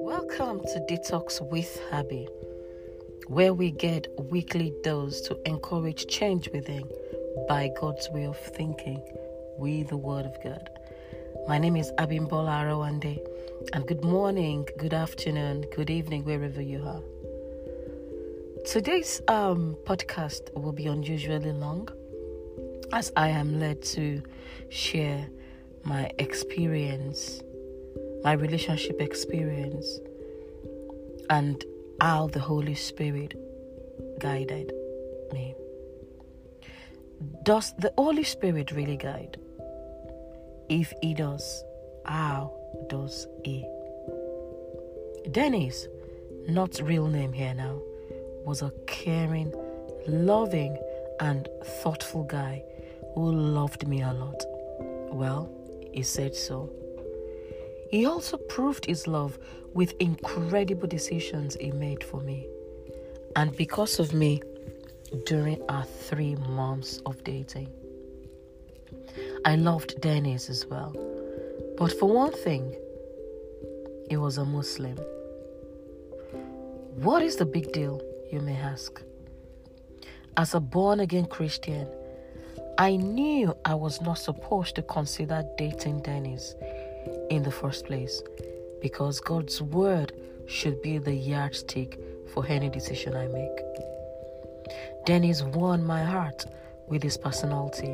Welcome to Detox with Abby, where we get weekly dose to encourage change within by God's way of thinking with the Word of God. My name is Abimbola Arawande, and good morning, good afternoon, good evening, wherever you are. Today's um, podcast will be unusually long as I am led to share my experience, my relationship experience, and how the Holy Spirit guided me. Does the Holy Spirit really guide? If He does, how does He? Dennis, not real name here now, was a caring, loving, and thoughtful guy who loved me a lot. Well, he said so. He also proved his love with incredible decisions he made for me. And because of me, during our three months of dating. I loved Dennis as well. But for one thing, he was a Muslim. What is the big deal, you may ask? As a born again Christian, I knew I was not supposed to consider dating Dennis in the first place because God's word should be the yardstick for any decision I make. Dennis won my heart with his personality,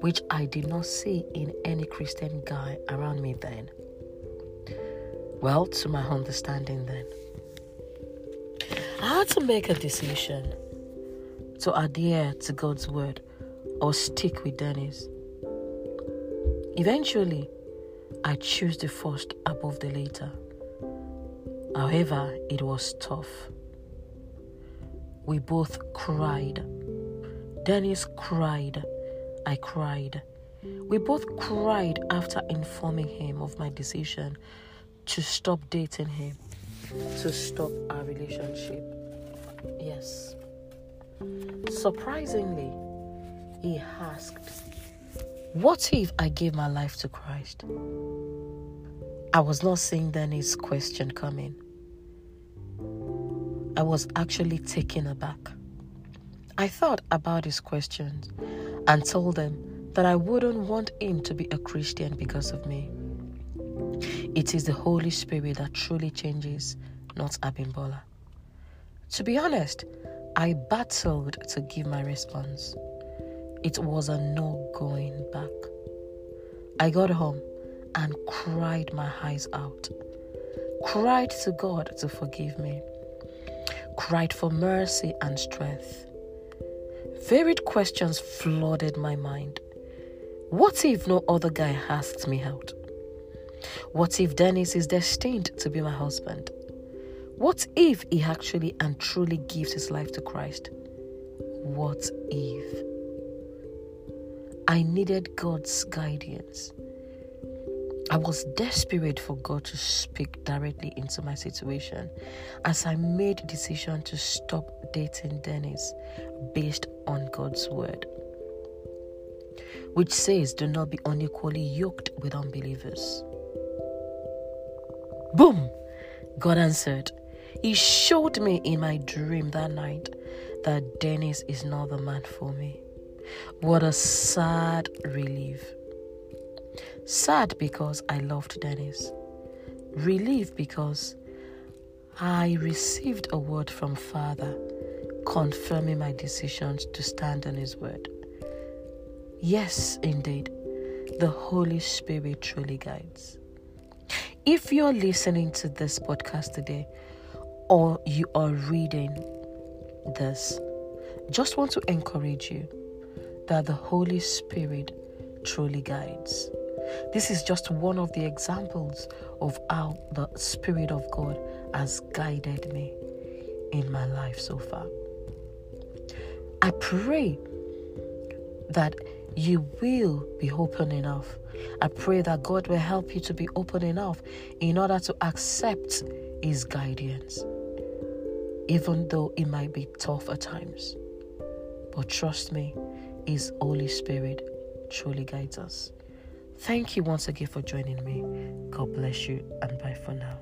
which I did not see in any Christian guy around me then. Well, to my understanding then. I had to make a decision to adhere to God's word or stick with Dennis. Eventually, I chose the first above the later. However, it was tough. We both cried. Dennis cried. I cried. We both cried after informing him of my decision to stop dating him, to stop our relationship. Yes. Surprisingly, he asked, What if I gave my life to Christ? I was not seeing Dennis' question coming. I was actually taken aback. I thought about his questions and told him that I wouldn't want him to be a Christian because of me. It is the Holy Spirit that truly changes, not Abimbola. To be honest, I battled to give my response. It was a no going back. I got home and cried my eyes out. Cried to God to forgive me. Cried for mercy and strength. Varied questions flooded my mind. What if no other guy asks me out? What if Dennis is destined to be my husband? What if he actually and truly gives his life to Christ? What if? I needed God's guidance. I was desperate for God to speak directly into my situation as I made a decision to stop dating Dennis based on God's word, which says, Do not be unequally yoked with unbelievers. Boom! God answered. He showed me in my dream that night that Dennis is not the man for me. What a sad relief. Sad because I loved Dennis. Relief because I received a word from Father confirming my decisions to stand on His word. Yes, indeed, the Holy Spirit truly guides. If you're listening to this podcast today or you are reading this, just want to encourage you that the Holy Spirit truly guides. This is just one of the examples of how the Spirit of God has guided me in my life so far. I pray that you will be open enough. I pray that God will help you to be open enough in order to accept His guidance, even though it might be tough at times. But trust me, His Holy Spirit truly guides us. Thank you once again for joining me. God bless you and bye for now.